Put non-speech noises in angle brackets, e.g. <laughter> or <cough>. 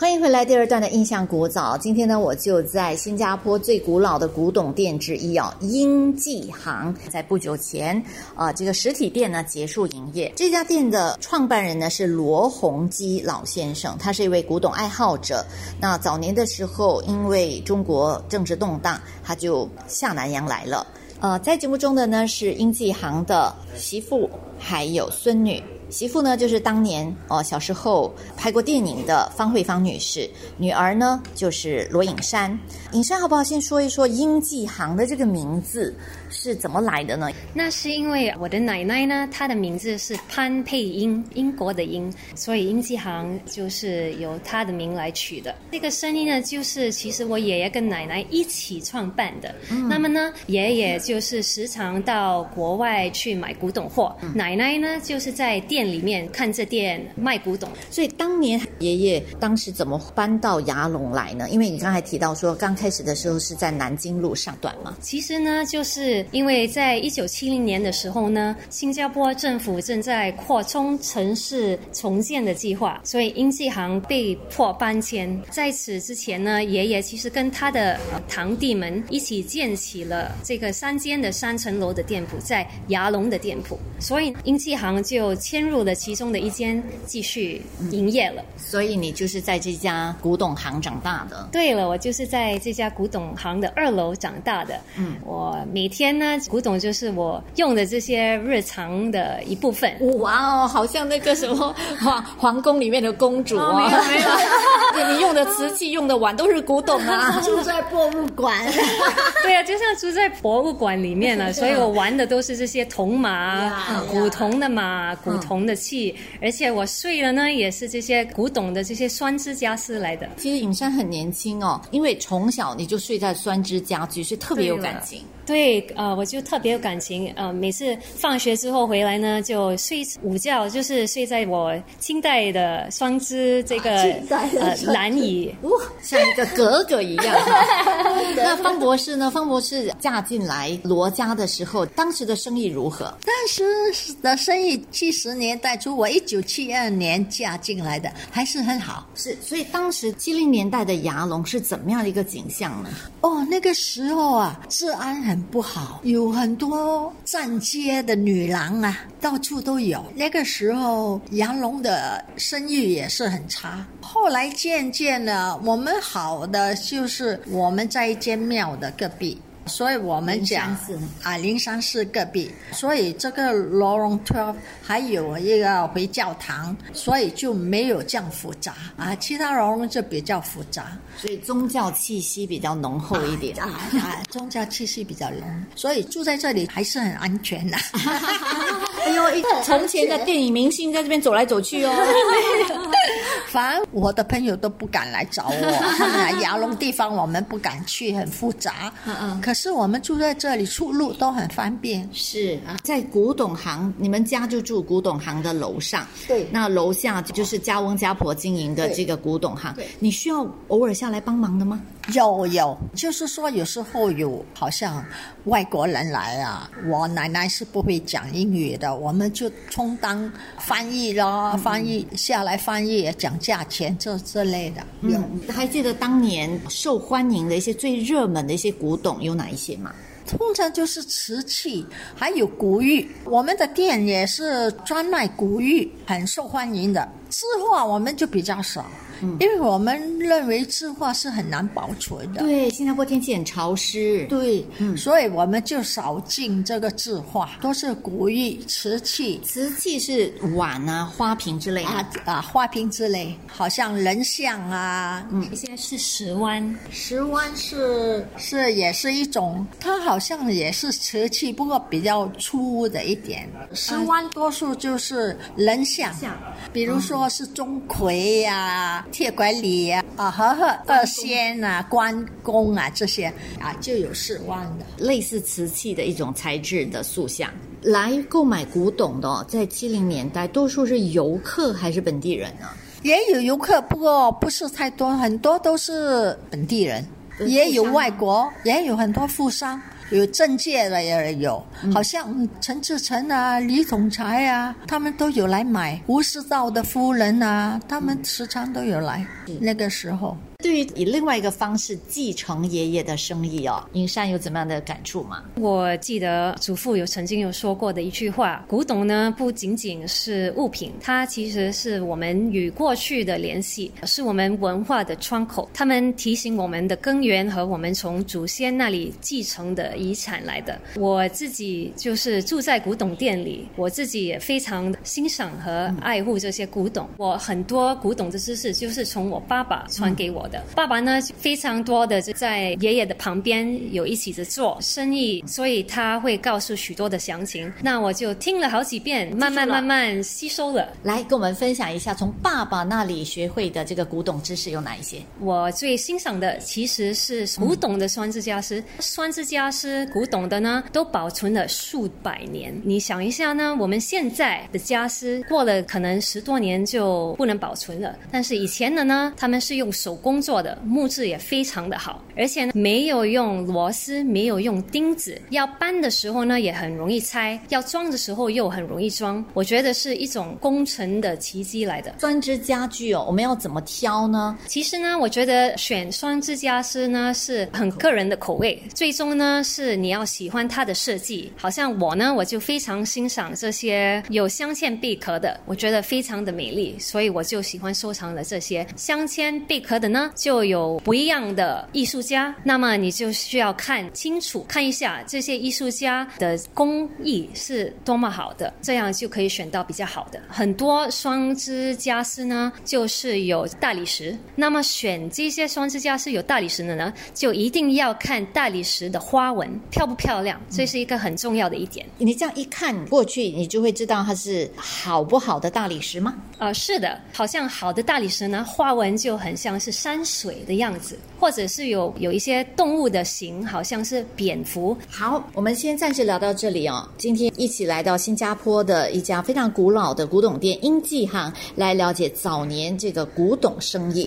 欢迎回来，第二段的印象古早。今天呢，我就在新加坡最古老的古董店之一哦，英记行。在不久前，啊，这个实体店呢结束营业。这家店的创办人呢是罗洪基老先生，他是一位古董爱好者。那早年的时候，因为中国政治动荡，他就下南洋来了。呃，在节目中的呢是英记行的媳妇还有孙女。媳妇呢，就是当年哦小时候拍过电影的方慧芳女士；女儿呢，就是罗颖珊。颖珊，好不好？先说一说英记行的这个名字是怎么来的呢？那是因为我的奶奶呢，她的名字是潘佩英，英国的英，所以英记行就是由她的名来取的。这个声音呢，就是其实我爷爷跟奶奶一起创办的。那么呢，爷爷就是时常到国外去买古董货，奶奶呢就是在店里面看着店卖古董。所以当年爷爷当时怎么搬到牙龙来呢？因为你刚才提到说，刚开始的时候是在南京路上段嘛。其实呢，就是因为在一九七零年的时候呢，新加坡政府正在扩充城市重建的计划，所以英记行被迫搬迁。在此之前呢，爷爷其实跟他的呃堂弟们一起建起了这个三间的三层楼的店铺，在牙龙的店铺，所以英记行就迁入了其中的一间，继续营业了。所以你就是在这家古董行长大的。对了，我就是在这家古董行的二楼长大的。嗯，我每天呢，古董就是我用的这些日常的一部分。哇哦，好像那个什么 <laughs> 皇皇宫里面的公主啊！没有没有 <laughs> 对你用的瓷器、用的碗都是古董啊。<laughs> 住在博物馆，对啊，就像住在博物馆里面了，所以我玩的都是这些铜马、古铜的马、古铜的器，而且我睡的呢也是这些古董的这些酸枝家私来的。其实尹山很年轻哦，因为从小你就睡在酸枝家具，所以特别有感情。对，呃，我就特别有感情，呃，每次放学之后回来呢，就睡午觉，就是睡在我清代的双枝这个呃双蓝椅。哇，像一个格格一样。<laughs> <laughs> 那方博士呢？方博士嫁进来罗家的时候，当时的生意如何？当时的生意七十年代初，我一九七二年嫁进来的，还是很好。是，所以当时七零年代的牙龙是怎么样的一个景象呢？哦，那个时候啊，治安很不好，有很多站街的女郎啊，到处都有。那个时候，杨龙的声誉也是很差。后来渐渐的，我们好的就是我们在一间庙的隔壁。所以我们讲啊，灵山寺隔壁，所以这个罗龙 twelve 还有一个回教堂，所以就没有这样复杂啊。其他罗龙就比较复杂。所以宗教气息比较浓厚一点。啊啊，宗教气息比较浓，所以住在这里还是很安全的。<laughs> 哎呦，一从前的电影明星在这边走来走去哦。<laughs> 反而我的朋友都不敢来找我，<laughs> 牙龙地方我们不敢去，很复杂。嗯嗯可是我们住在这里，出入都很方便。是啊，在古董行，你们家就住古董行的楼上。对那楼下就是家翁家婆经营的这个古董行对。你需要偶尔下来帮忙的吗？有有，就是说有时候有好像外国人来啊，我奶奶是不会讲英语的，我们就充当翻译咯，翻译下来翻译讲价钱这之类的。有嗯，还记得当年受欢迎的一些最热门的一些古董有哪一些吗？通常就是瓷器，还有古玉。我们的店也是专卖古玉，很受欢迎的。字画我们就比较少，因为我们认为字画是很难保存的。对，新加坡天气很潮湿。对，所以我们就少进这个字画，都是古玉、瓷器。瓷器是碗啊、花瓶之类的。啊啊花瓶之类，好像人像啊，嗯，这些是石湾，石湾是是也是一种，它好像也是瓷器，不过比较粗的一点。石湾多数就是人像，比如说是钟馗呀、铁拐李呀、啊和和二仙啊、关公啊这些啊就有四万的。类似瓷器的一种材质的塑像。来购买古董的、哦，在七零年代，多数是游客还是本地人呢？也有游客，不过不是太多，很多都是本地人，也有外国，也有很多富商。有政界的也有，好像陈志成啊、李总裁啊，他们都有来买。吴世道的夫人啊，他们时常都有来。那个时候。对于以另外一个方式继承爷爷的生意哦，银山有怎么样的感触吗？我记得祖父有曾经有说过的一句话：古董呢不仅仅是物品，它其实是我们与过去的联系，是我们文化的窗口。他们提醒我们的根源和我们从祖先那里继承的遗产来的。我自己就是住在古董店里，我自己也非常欣赏和爱护这些古董。我很多古董的知识就是从我爸爸传给我的。爸爸呢，非常多的就在爷爷的旁边有一起在做生意，所以他会告诉许多的详情。那我就听了好几遍，慢慢慢慢吸收了。来跟我们分享一下，从爸爸那里学会的这个古董知识有哪一些？我最欣赏的其实是古董的酸枝家私，酸枝家私古董的呢，都保存了数百年。你想一下呢，我们现在的家私过了可能十多年就不能保存了，但是以前的呢，他们是用手工。做的木质也非常的好，而且呢没有用螺丝，没有用钉子，要搬的时候呢也很容易拆，要装的时候又很容易装。我觉得是一种工程的奇迹来的。酸枝家具哦，我们要怎么挑呢？其实呢，我觉得选酸枝家私呢是很个人的口味，最终呢是你要喜欢它的设计。好像我呢，我就非常欣赏这些有镶嵌贝壳的，我觉得非常的美丽，所以我就喜欢收藏了这些镶嵌贝壳的呢。就有不一样的艺术家，那么你就需要看清楚，看一下这些艺术家的工艺是多么好的，这样就可以选到比较好的。很多双枝家私呢，就是有大理石，那么选这些双枝家私有大理石的呢，就一定要看大理石的花纹漂不漂亮，这是一个很重要的一点。你这样一看过去，你就会知道它是好不好的大理石吗？啊，是的，好像好的大理石呢，花纹就很像是山。水的样子，或者是有有一些动物的形，好像是蝙蝠。好，我们先暂时聊到这里哦。今天一起来到新加坡的一家非常古老的古董店英记哈，来了解早年这个古董生意。